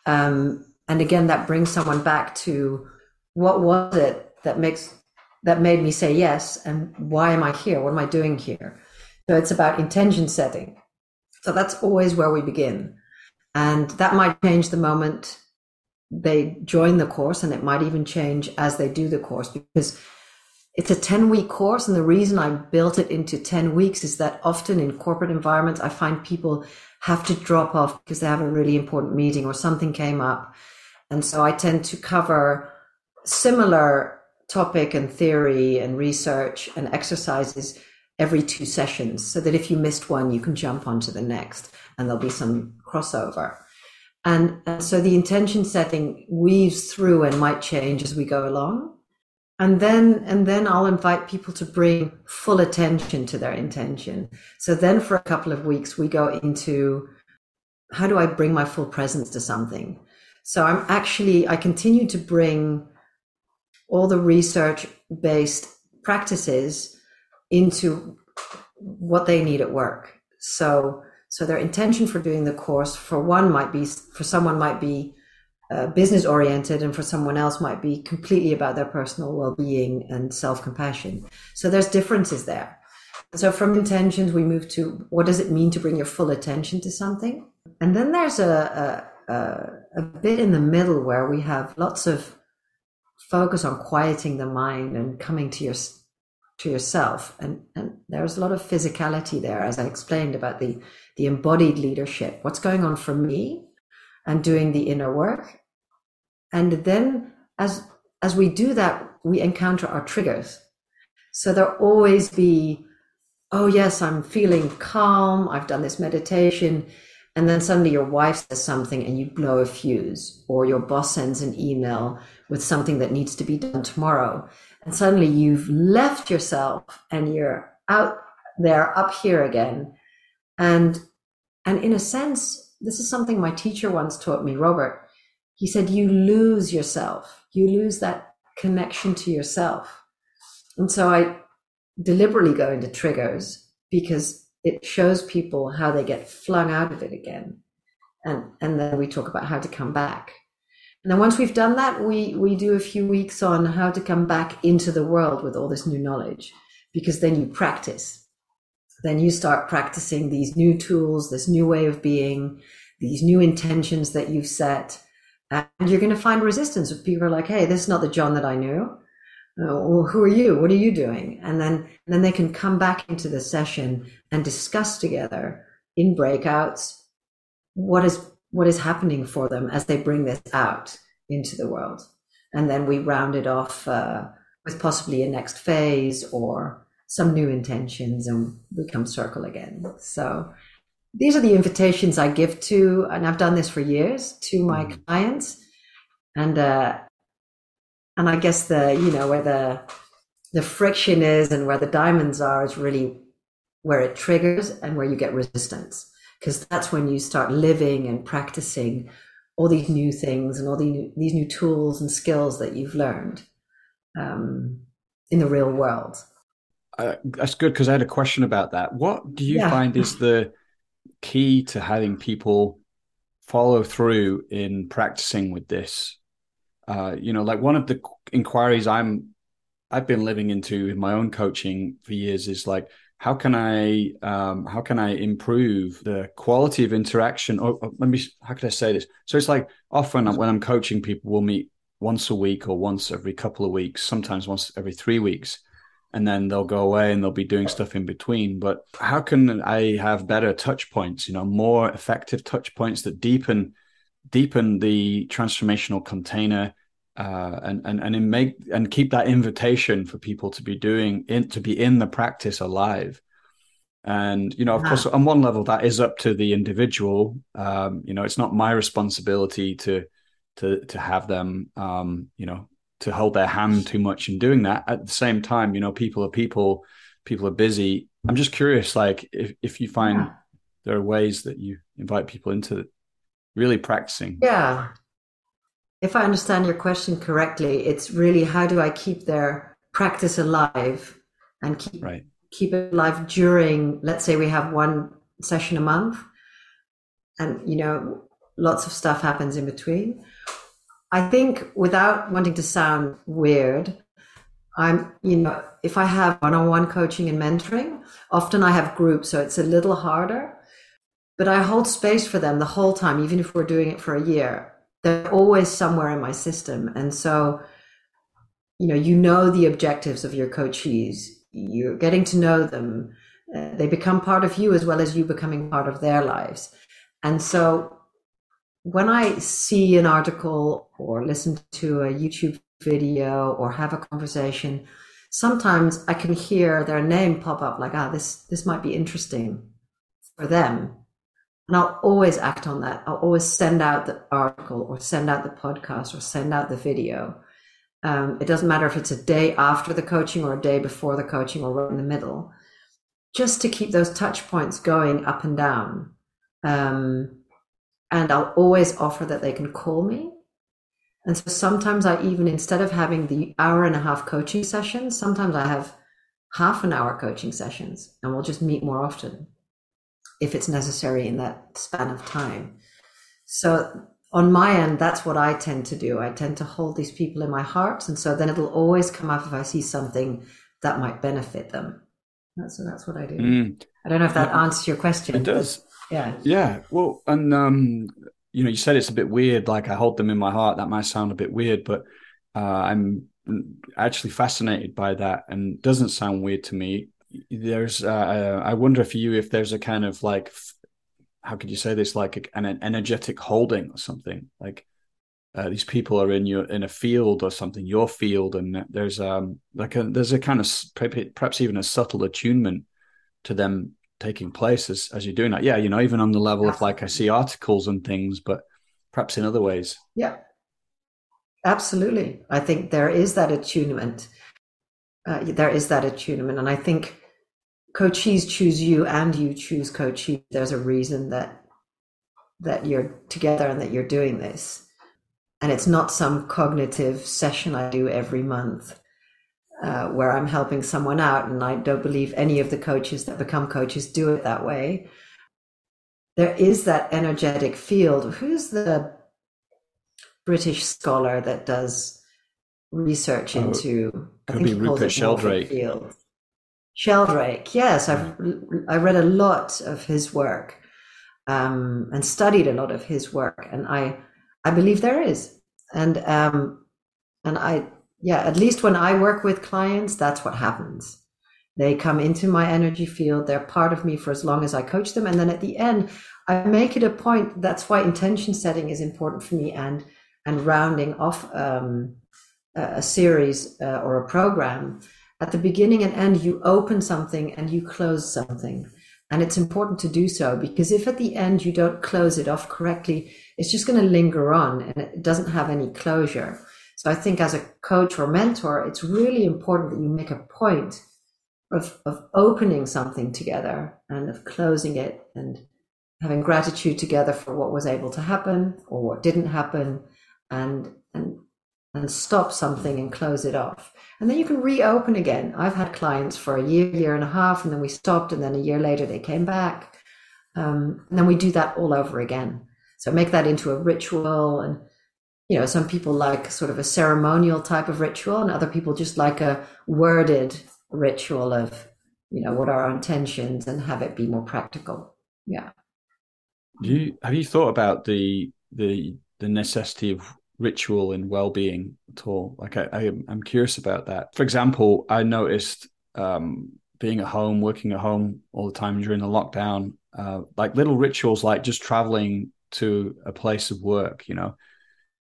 [SPEAKER 2] Um, and again, that brings someone back to what was it that makes that made me say yes and why am I here? What am I doing here? So it's about intention setting. So that's always where we begin. And that might change the moment they join the course and it might even change as they do the course because it's a 10 week course and the reason i built it into 10 weeks is that often in corporate environments i find people have to drop off because they have a really important meeting or something came up and so i tend to cover similar topic and theory and research and exercises every two sessions so that if you missed one, you can jump onto the next and there'll be some crossover. And, and so the intention setting weaves through and might change as we go along. And then, and then I'll invite people to bring full attention to their intention. So then for a couple of weeks, we go into how do I bring my full presence to something? So I'm actually, I continue to bring all the research based practices into what they need at work. So, so their intention for doing the course for one might be, for someone might be uh, business oriented and for someone else might be completely about their personal well-being and self-compassion. So there's differences there. So from intentions, we move to what does it mean to bring your full attention to something? And then there's a, a, a, a bit in the middle where we have lots of focus on quieting the mind and coming to your to yourself and and there's a lot of physicality there as i explained about the the embodied leadership what's going on for me and doing the inner work and then as as we do that we encounter our triggers. So there'll always be oh yes i'm feeling calm. I've done this meditation. And then suddenly your wife says something and you blow a fuse or your boss sends an email with something that needs to be done tomorrow. And suddenly you've left yourself and you're out there up here again. And and in a sense this is something my teacher once taught me robert he said you lose yourself. You lose that connection to yourself. And so i deliberately go into triggers because it shows people how they get flung out of it again. And and then we talk about how to come back. And then once we've done that we we do a few weeks on how to come back into the world with all this new knowledge because then you practice. Then you start practicing these new tools this new way of being these new intentions that you've set and you're going to find resistance. If people are like hey this is not the john that i knew. Uh, well, who are you? What are you doing? And then and then they can come back into the session and discuss together in breakouts what is what is happening for them as they bring this out into the world. And then we round it off uh, with possibly a next phase or some new intentions and we come circle again. So these are the invitations i give to and i've done this for years to my mm. clients and uh, and I guess the you know where the the friction is and where the diamonds are is really where it triggers and where you get resistance because that's when you start living and practicing all these new things and all these new, these new tools and skills that you've learned um, in the real world.
[SPEAKER 1] Uh, that's good because I had a question about that. What do you yeah. find is the key to having people follow through in practicing with this uh, you know, like one of the inquiries I'm I've been living into in my own coaching for years is like, how can I um, how can I improve the quality of interaction? Or, or let me how could I say this? So it's like often when I'm coaching people, we'll meet once a week or once every couple of weeks, sometimes once every three weeks, and then they'll go away and they'll be doing stuff in between. But how can I have better touch points? You know, more effective touch points that deepen deepen the transformational container uh, and and and make and keep that invitation for people to be doing in to be in the practice alive and you know of course on one level that is up to the individual um, you know it's not my responsibility to to to have them um, you know to hold their hand too much in doing that at the same time you know people are people people are busy i'm just curious like if, if you find yeah. there are ways that you invite people into really practicing
[SPEAKER 2] yeah if I understand your question correctly, it's really how do I keep their practice alive and keep right. keep it alive during, let's say we have one session a month, and you know lots of stuff happens in between. I think without wanting to sound weird, I'm you know if I have one-on-one coaching and mentoring, often I have groups, so it's a little harder. But I hold space for them the whole time, even if we're doing it for a year they're always somewhere in my system. And so, you know, you know the objectives of your coachees. You're getting to know them. Uh, they become part of you as well as you becoming part of their lives. And so when I see an article or listen to a YouTube video or have a conversation, sometimes I can hear their name pop up like, ah, this this might be interesting for them. And I'll always act on that. I'll always send out the article or send out the podcast or send out the video. Um, it doesn't matter if it's a day after the coaching or a day before the coaching or right in the middle, just to keep those touch points going up and down. Um, and I'll always offer that they can call me. And so sometimes I even, instead of having the hour and a half coaching sessions, sometimes I have half an hour coaching sessions and we'll just meet more often if it's necessary in that span of time. So on my end, that's what I tend to do. I tend to hold these people in my heart. And so then it'll always come up if I see something that might benefit them. That's, so that's what I do. Mm. I don't know if that answers your question.
[SPEAKER 1] It does.
[SPEAKER 2] Yeah.
[SPEAKER 1] Yeah. Well, and, um, you know, you said it's a bit weird, like I hold them in my heart. That might sound a bit weird, but uh, I'm actually fascinated by that and doesn't sound weird to me. There's, uh, I wonder for you if there's a kind of like how could you say this like an, an energetic holding or something like uh, these people are in your in a field or something your field and there's um like a there's a kind of perhaps even a subtle attunement to them taking place as, as you're doing that. Yeah you know even on the level of like i see articles and things but perhaps in other ways.
[SPEAKER 2] Yeah. Absolutely. I think there is that attunement. Uh, there is that attunement and i think coachees choose you and you choose coachee. There's a reason that that you're together and that you're doing this. And it's not some cognitive session i do every month uh, where i'm helping someone out and i don't believe any of the coaches that become coaches do it that way. There is that energetic field. Who's the british scholar that does research oh, into
[SPEAKER 1] i think he calls Rupert Sheldrake. Field
[SPEAKER 2] Sheldrake, yes, I've I read a lot of his work um, and studied a lot of his work, and I I believe there is, and um, and I yeah, at least when I work with clients, that's what happens. They come into my energy field. They're part of me for as long as I coach them, and then at the end, I make it a point. That's why intention setting is important for me, and and rounding off um, a series uh, or a program at the beginning and end, you open something and you close something. And it's important to do so because if at the end you don't close it off correctly, it's just going to linger on and it doesn't have any closure. So I think as a coach or mentor, it's really important that you make a point of, of opening something together and of closing it and having gratitude together for what was able to happen or what didn't happen and, and, and stop something and close it off and then you can reopen again. I've had clients for a year, year and a half, and then we stopped, and then a year later they came back. Um, and then we do that all over again. So make that into a ritual. And, you know, some people like sort of a ceremonial type of ritual, and other people just like a worded ritual of, you know, what are our intentions and have it be more practical. Yeah.
[SPEAKER 1] Do you have you thought about the the the necessity of ritual and well-being at all like I, I am curious about that for example i noticed um, being at home working at home all the time during the lockdown uh, like little rituals like just traveling to a place of work you know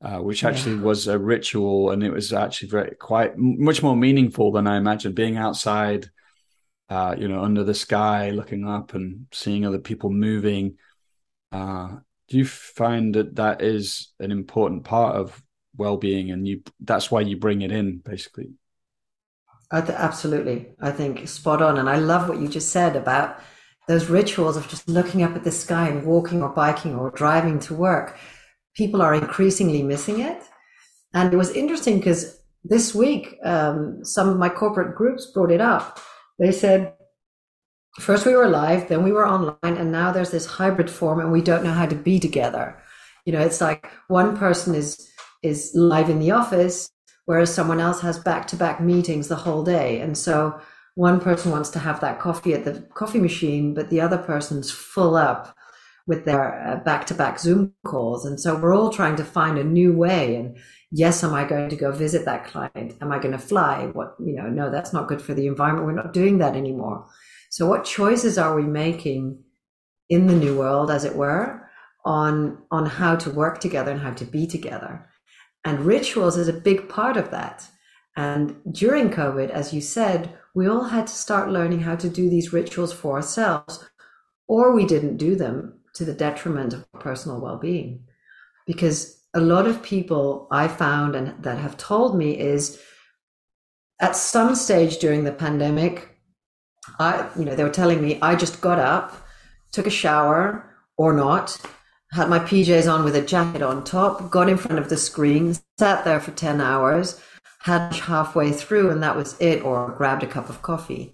[SPEAKER 1] uh, which actually yeah. was a ritual and it was actually very quite much more meaningful than i imagined being outside uh, you know under the sky looking up and seeing other people moving. Uh, do you find that that is an important part of well-being and you that's why you bring it in basically?
[SPEAKER 2] I th- absolutely. I think spot on and i love what you just said about those rituals of just looking up at the sky and walking or biking or driving to work people are increasingly missing it. And it was interesting because this week um, some of my corporate groups brought it up. They said first we were live, then we were online, and now there's this hybrid form, and we don't know how to be together. You know, it's like one person is is live in the office, whereas someone else has back to back meetings the whole day, and so one person wants to have that coffee at the coffee machine, but the other person's full up with their back to back Zoom calls, and so we're all trying to find a new way. And yes, am I going to go visit that client? Am I going to fly? What you know? No, that's not good for the environment. We're not doing that anymore. So, what choices are we making in the new world, as it were, on on how to work together and how to be together? And rituals is a big part of that. And during COVID, as you said, we all had to start learning how to do these rituals for ourselves, or we didn't do them to the detriment of personal well being. Because a lot of people I found and that have told me is at some stage during the pandemic, I, you know, they were telling me I just got up, took a shower or not, had my PJs on with a jacket on top, got in front of the screen, sat there for 10 hours, had halfway through, and that was it, or grabbed a cup of coffee.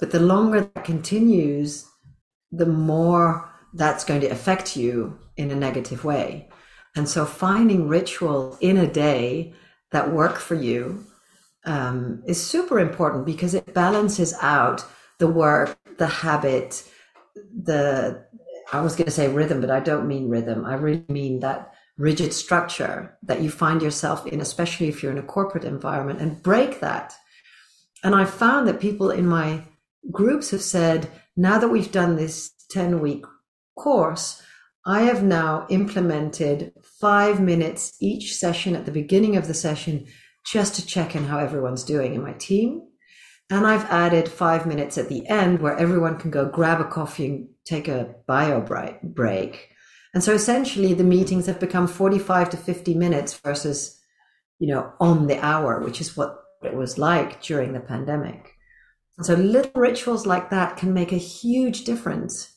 [SPEAKER 2] But the longer that continues, the more that's going to affect you in a negative way. And so finding ritual in a day that work for you um, is super important because it balances out the work, the habit, the I was going to say rhythm, but I don't mean rhythm. I really mean that rigid structure that you find yourself in, especially if you're in a corporate environment, and break that. And I found that people in my groups have said, now that we've done this 10 week course, I have now implemented five minutes each session at the beginning of the session just to check in how everyone's doing in my team. And I've added five minutes at the end where everyone can go grab a coffee and take a bio break. And so essentially the meetings have become 45 to 50 minutes versus, you know, on the hour, which is what it was like during the pandemic. And so little rituals like that can make a huge difference.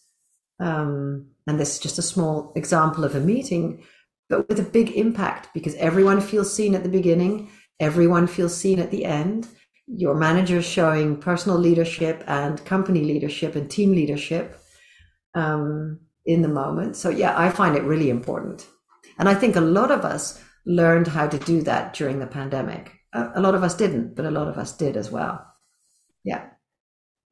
[SPEAKER 2] Um, and this is just a small example of a meeting, but with a big impact because everyone feels seen at the beginning, everyone feels seen at the end. Your manager showing personal leadership and company leadership and team leadership um, in the moment. So, yeah, I find it really important. And I think a lot of us learned how to do that during the pandemic. A, a lot of us didn't, but a lot of us did as well. Yeah.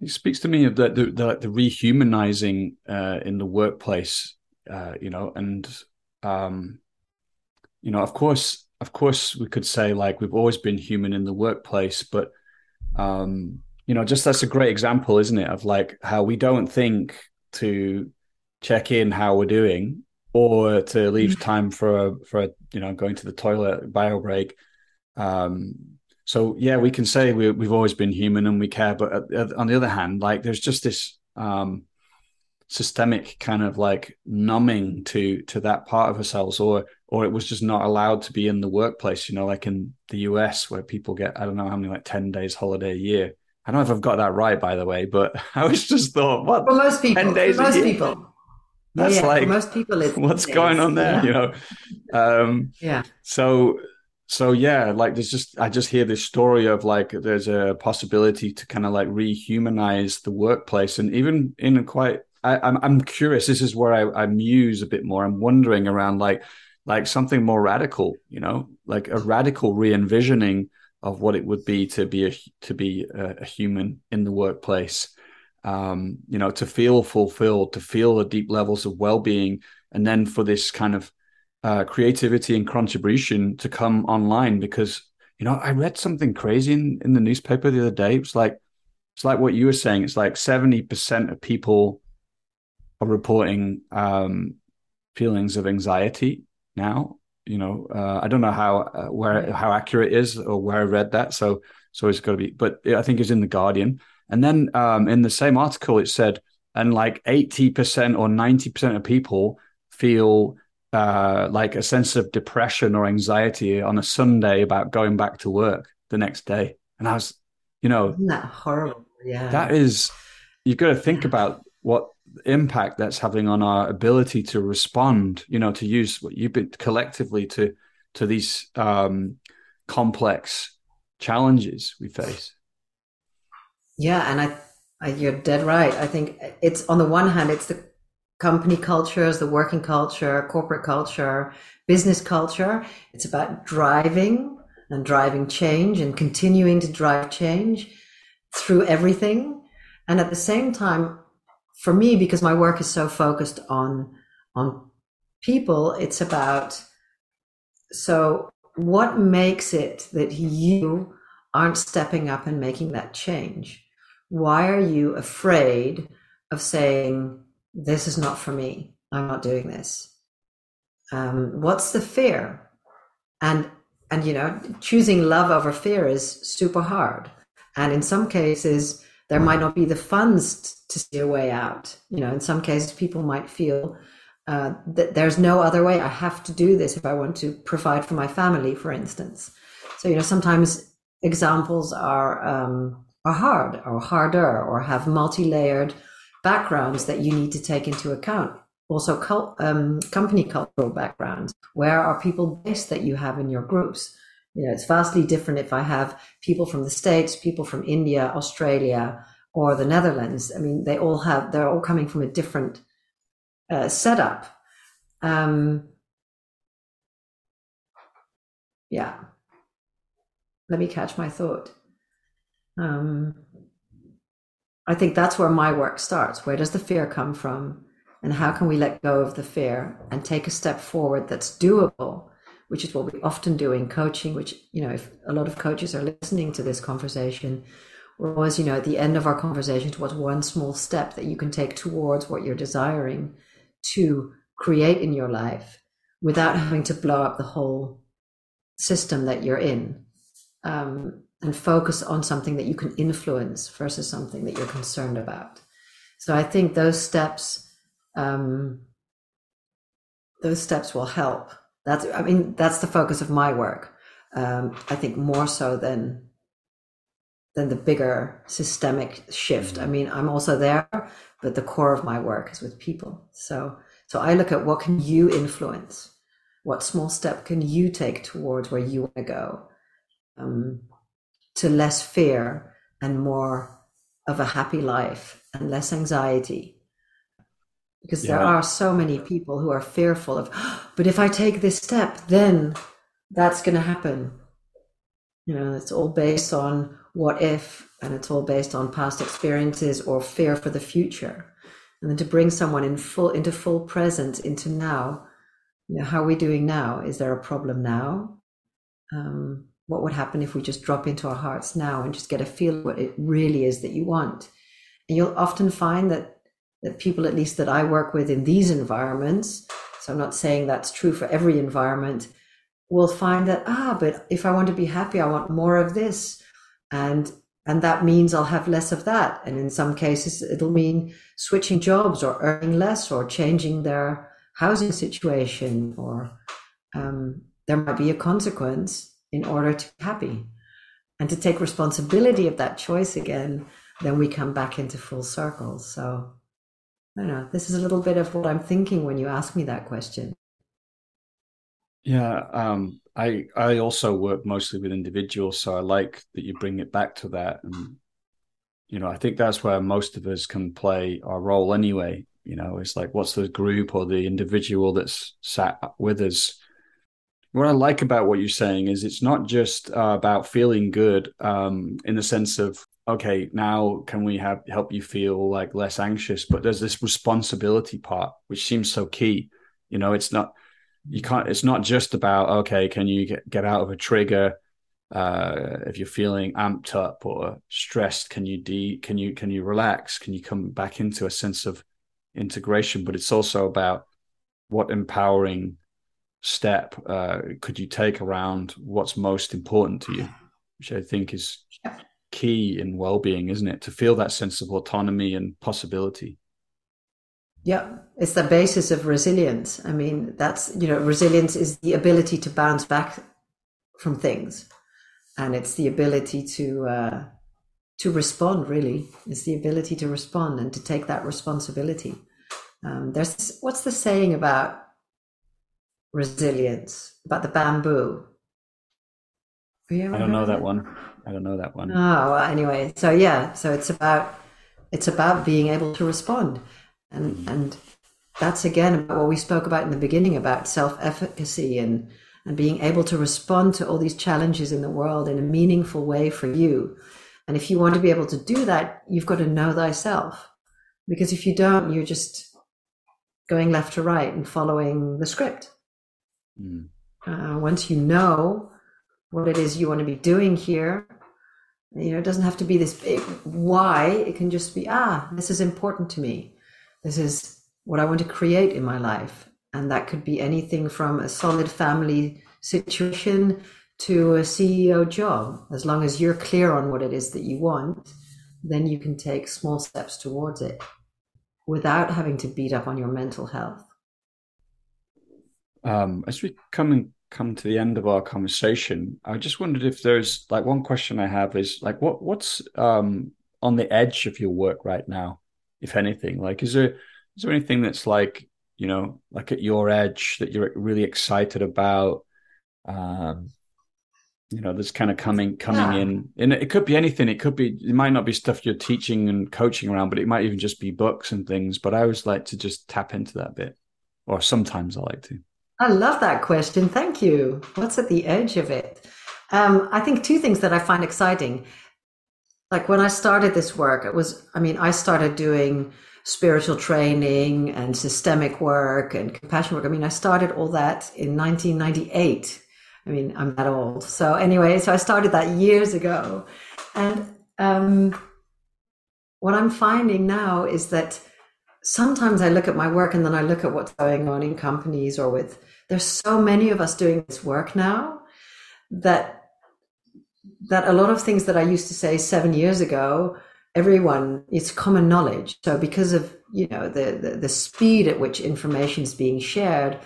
[SPEAKER 1] It speaks to me of the the, the, the rehumanizing uh, in the workplace, uh, you know, and um, you know, of course, of course, we could say like we've always been human in the workplace, but um, you know, just that's a great example, isn't it, of like how we don't think to check in how we're doing or to leave mm-hmm. time for a for a you know going to the toilet bio break um so yeah we can say we, we've always been human and we care but on the other hand like there's just this um systemic kind of like numbing to to that part of ourselves or or it was just not allowed to be in the workplace you know like in the US where people get I don't know how many like 10 days holiday a year. I don't know if I've got that right by the way but I was just thought what
[SPEAKER 2] for most people 10 days most people.
[SPEAKER 1] That's yeah, like
[SPEAKER 2] most people
[SPEAKER 1] what's going on there yeah. you know? Um
[SPEAKER 2] yeah.
[SPEAKER 1] so so yeah like there's just i just hear this story of like there's a possibility to kind of like rehumanize the workplace. And even in a quite I, am I'm, I'm curious this is where I, I muse a bit more. I'm wondering around like like something more radical you know like a radical re-envisioning of what it would be to be a to be a, a human in the workplace um, you know, to feel fulfilled, to feel the deep levels of well-being, and then for this kind of uh, creativity and contribution to come online. Because you know, I read something crazy in, in the newspaper the other day. It's like it's like what you were saying. It's like seventy percent of people are reporting um, feelings of anxiety now. You know, uh, I don't know how uh, where how accurate it is or where I read that. So so it's got to be, but I think it's in the Guardian. And then um, in the same article, it said, and like 80% or 90% of people feel uh, like a sense of depression or anxiety on a Sunday about going back to work the next day. And I was, you know,
[SPEAKER 2] Isn't that horrible? Yeah.
[SPEAKER 1] That is, you've got to think about what impact that's having on our ability to respond, you know, to use what you've been collectively to, to these um, complex challenges we face.
[SPEAKER 2] Yeah, and I, I, you're dead right. I think it's on the one hand, it's the company cultures, the working culture, corporate culture, business culture. It's about driving and driving change and continuing to drive change through everything. And at the same time, for me, because my work is so focused on on people, it's about so what makes it that you aren't stepping up and making that change? why are you afraid of saying, this is not for me? I'm not doing this. Um, what's the fear? and and you know choosing love over fear is super hard and in some cases there might not be the funds to see a way out you know in some cases people might feel uh, that there's no other way i have to do this if i want to provide for my family for instance so you know sometimes examples are um, are hard or harder or have multi-layered backgrounds that you need to take into account also cult, um, company cultural backgrounds. Where are people based that you have in your groups? You know, it's vastly different if I have people from the States, people from India, Australia, or the Netherlands. I mean, they all have, they're all coming from a different uh, setup. Um, yeah. Let me catch my thought. Um, I think that's where my work starts. Where does the fear come from? and how can we let go of the fear and take a step forward that's doable which is what we often do in coaching which you know if a lot of coaches are listening to this conversation we're always you know at the end of our conversation what's one small step that you can take towards what you're desiring to create in your life without having to blow up the whole system that you're in um, and focus on something that you can influence versus something that you're concerned about so i think those steps um, those steps will help. That's, I mean, that's the focus of my work. Um, I think more so than than the bigger systemic shift. I mean, I'm also there, but the core of my work is with people. So, so I look at what can you influence, what small step can you take towards where you want to go, um, to less fear and more of a happy life and less anxiety. Because yeah. there are so many people who are fearful of but if i take this step then that's going to happen. You know it's all based on what if and it's all based on past experiences or fear for the future. And then to bring someone in full into full present into now you know how are we doing now? Is there a problem now? Um, what would happen if we just drop into our hearts now and just get a feel what it really is that you want and you'll often find that that people, at least that I work with in these environments, so I'm not saying that's true for every environment, will find that, ah, but if I want to be happy, I want more of this. And and that means I'll have less of that. And in some cases, it'll mean switching jobs or earning less or changing their housing situation, or um, there might be a consequence in order to be happy. And to take responsibility of that choice again, then we come back into full circle. So I don't know. This is a little bit of what I'm thinking when you ask me that question.
[SPEAKER 1] Yeah, um, I I also work mostly with individuals, so I like that you bring it back to that, and you know, I think that's where most of us can play our role anyway. You know, it's like what's the group or the individual that's sat with us. What I like about what you're saying is it's not just uh, about feeling good um, in the sense of okay, now can we have help you feel like less anxious? But there's this responsibility part, which seems so key. You know, it's not you can't. It's not just about okay, can you get get out of a trigger? Uh, if you're feeling amped up or stressed, can you de can you can you relax? Can you come back into a sense of integration? But it's also about what empowering step uh, could you take around what's most important to you, which I think is key in well-being isn't it? To feel that sense of autonomy and possibility.
[SPEAKER 2] Yeah it's the basis of resilience. I mean that's you know resilience is the ability to bounce back from things. And it's the ability to uh, to respond really. It's the ability to respond and to take that responsibility. Um, there's what's the saying about resilience about the bamboo
[SPEAKER 1] i don't know that one I don't know that one. Oh,
[SPEAKER 2] well, anyway, so yeah, so it's about it's about being able to respond, and mm-hmm. and that's again about what we spoke about in the beginning about self efficacy and and being able to respond to all these challenges in the world in a meaningful way for you. And if you want to be able to do that, you've got to know thyself, because if you don't, you're just going left to right and following the script. Mm. Uh, once you know what it is you want to be doing here. You know, it doesn't have to be this big why. It can just be, ah, this is important to me. This is what I want to create in my life. And that could be anything from a solid family situation to a CEO job. As long as you're clear on what it is that you want, then you can take small steps towards it without having to beat up on your mental health.
[SPEAKER 1] Um, as we come and come to the end of our conversation, I just wondered if there's like one question I have is like what what's um, on the edge of your work right now, if anything? Like, is there is there anything that's like you know like at your edge that you're really excited about? Um, you know, that's kind of coming coming yeah. in, and it could be anything. It could be it might not be stuff you're teaching and coaching around, but it might even just be books and things. But I always like to just tap into that bit, or sometimes I like to.
[SPEAKER 2] I love that question. Thank you. What's at the edge of it? Um, I think two things that I find exciting. Like when I started this work, it was, I mean, I started doing spiritual training and systemic work and compassion work. I mean, I started all that in 1998. I mean, I'm that old. So, anyway, so I started that years ago. And um, what I'm finding now is that sometimes I look at my work and then I look at what's going on in companies or with there's so many of us doing this work now that that a lot of things that I used to say seven years ago, everyone it's common knowledge. So because of you know the the, the speed at which information is being shared,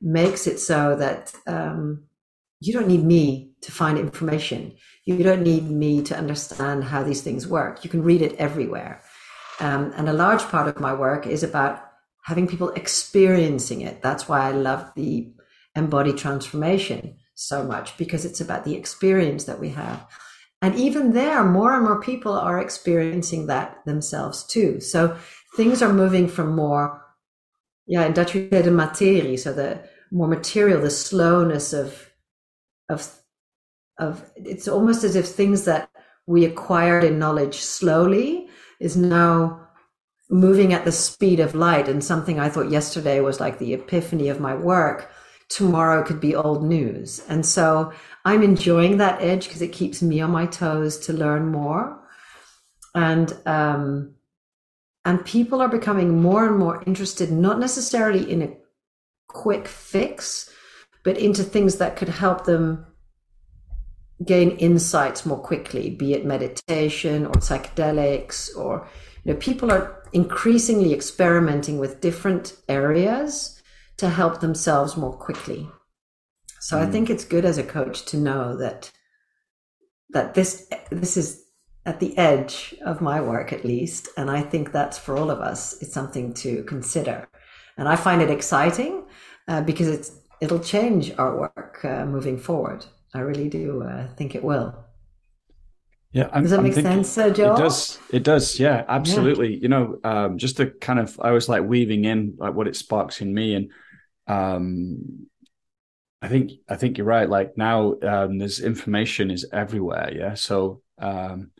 [SPEAKER 2] makes it so that um, you don't need me to find information. You don't need me to understand how these things work. You can read it everywhere. Um, and a large part of my work is about having people experiencing it. That's why I love the embodied transformation so much because it's about the experience that we have. And even there, more and more people are experiencing that themselves too. So things are moving from more, yeah, in Dutch we say the materie, so the more material, the slowness of, of, of, it's almost as if things that we acquired in knowledge slowly is now moving at the speed of light. And something i thought yesterday was like the epiphany of my work tomorrow could be old news. And so i'm enjoying that edge because it keeps me on my toes to learn more. And um and people are becoming more and more interested not necessarily in a quick fix but into things that could help them gain insights more quickly be it meditation or psychedelics or you know people are increasingly experimenting with different areas to help themselves more quickly. So mm. I think it's good as a coach to know that that this this is at the edge of my work at least and I think that's for all of us it's something to consider. And I find it exciting uh, because it's it'll change our work uh, moving forward. I really do uh, think it will.
[SPEAKER 1] Yeah, I'm,
[SPEAKER 2] does that
[SPEAKER 1] I'm
[SPEAKER 2] make sense, uh, Joe?
[SPEAKER 1] It does. It does. Yeah, absolutely. Yeah. You know, um, just to kind of, I was like weaving in like what it sparks in me, and um, I think I think you're right. Like now, um, there's information is everywhere. Yeah, so um,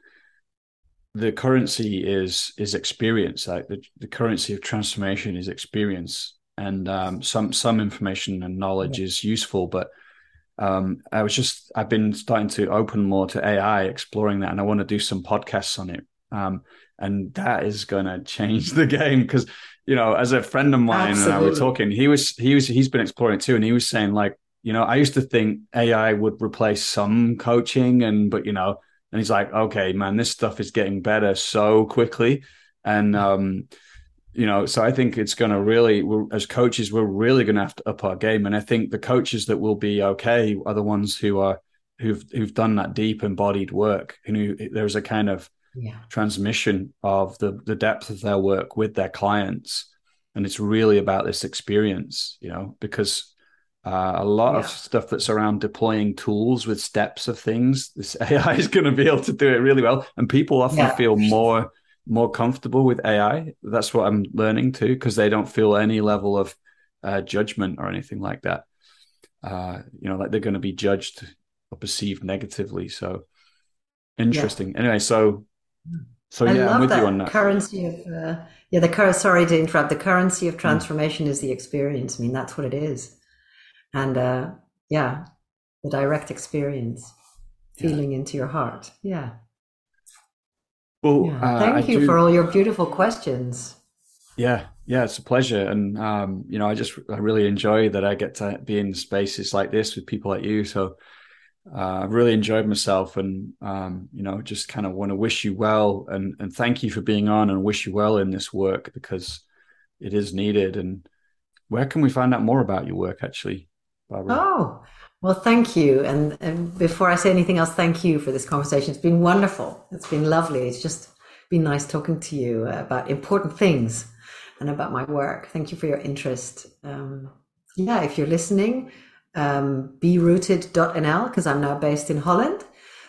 [SPEAKER 1] the currency is is experience. Like the the currency of transformation is experience, and um, some some information and knowledge yeah. is useful, but um, I was just I've been starting to open more to AI, exploring that, and I want to do some podcasts on it. Um, and that is going to change the game because you know, as a friend of mine Absolutely. and I were talking, he was he was he's been exploring it too, and he was saying like, you know, I used to think AI would replace some coaching, and but you know, and he's like, okay, man, this stuff is getting better so quickly, and um, you know, so I think it's going to really, as coaches, we're really going to have to up our game. And I think the coaches that will be okay are the ones who are who've who've done that deep embodied work. Who there's a kind of yeah. transmission of the the depth of their work with their clients, and it's really about this experience, you know, because uh, a lot yeah. of stuff that's around deploying tools with steps of things, this AI is going to be able to do it really well, and people often yeah. feel more more comfortable with AI. That's what I'm learning too, because they don't feel any level of uh, judgment or anything like that. Uh, you know, like they're going to be judged or perceived negatively. So interesting. Yeah. Anyway, so so
[SPEAKER 2] I
[SPEAKER 1] yeah, I'm with
[SPEAKER 2] you
[SPEAKER 1] on that.
[SPEAKER 2] Currency of uh, yeah, the cur- sorry to interrupt. The currency of hmm. transformation mm. is the experience. I mean, that's what it is, and uh, yeah, the direct experience, feeling yeah. into your heart. Yeah.
[SPEAKER 1] Well, yeah.
[SPEAKER 2] uh, thank I you do... for all your beautiful questions.
[SPEAKER 1] Yeah, Yeah, it's a pleasure, and um, you know, I just I really enjoy that I get to be in spaces like this with people like you. So uh, I've really enjoyed myself, and um, you know, just kind of want to wish you well, and and thank you for being on, and wish you well in this work because it is needed. And where can we find out more about your work, actually, Barbara?
[SPEAKER 2] Oh, well, thank you. And, and before I say anything else, thank you for this conversation. It's been wonderful. It's been lovely. It's just been nice talking to you about important things and about my work. Thank you for your interest. Um, yeah, if you're listening, um, berooted.nl, because I'm now based in Holland.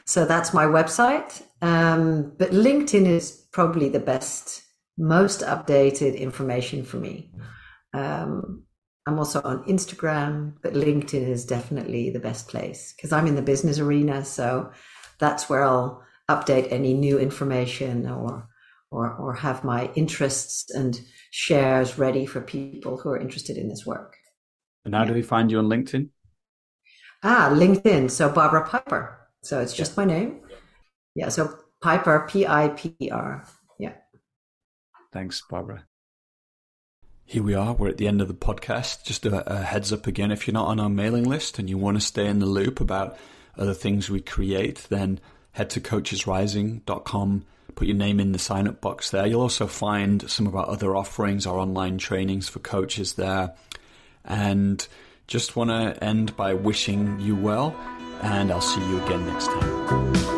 [SPEAKER 2] So that's my website. Um, but LinkedIn is probably the best, most updated information for me. Um, I'm also on Instagram, but LinkedIn is definitely the best place because I'm in the business arena. So that's where I'll update any new information or or or have my interests and shares ready for people who are interested in this work.
[SPEAKER 1] And how do they find you on LinkedIn?
[SPEAKER 2] Ah, LinkedIn. So Barbara Piper. So it's just my name. Yeah. So Piper, P I P R. Yeah.
[SPEAKER 1] Thanks, Barbara. Here we are. We're at the end of the podcast. Just a, a, heads up again if you're not on our mailing list and you want to stay in the loop about other things we create, then head to coachesrising.com, put your name in the sign up box there. You'll also find some of our other offerings, our online trainings for coaches there. And just want to end by wishing you well, and I'll see you again next time.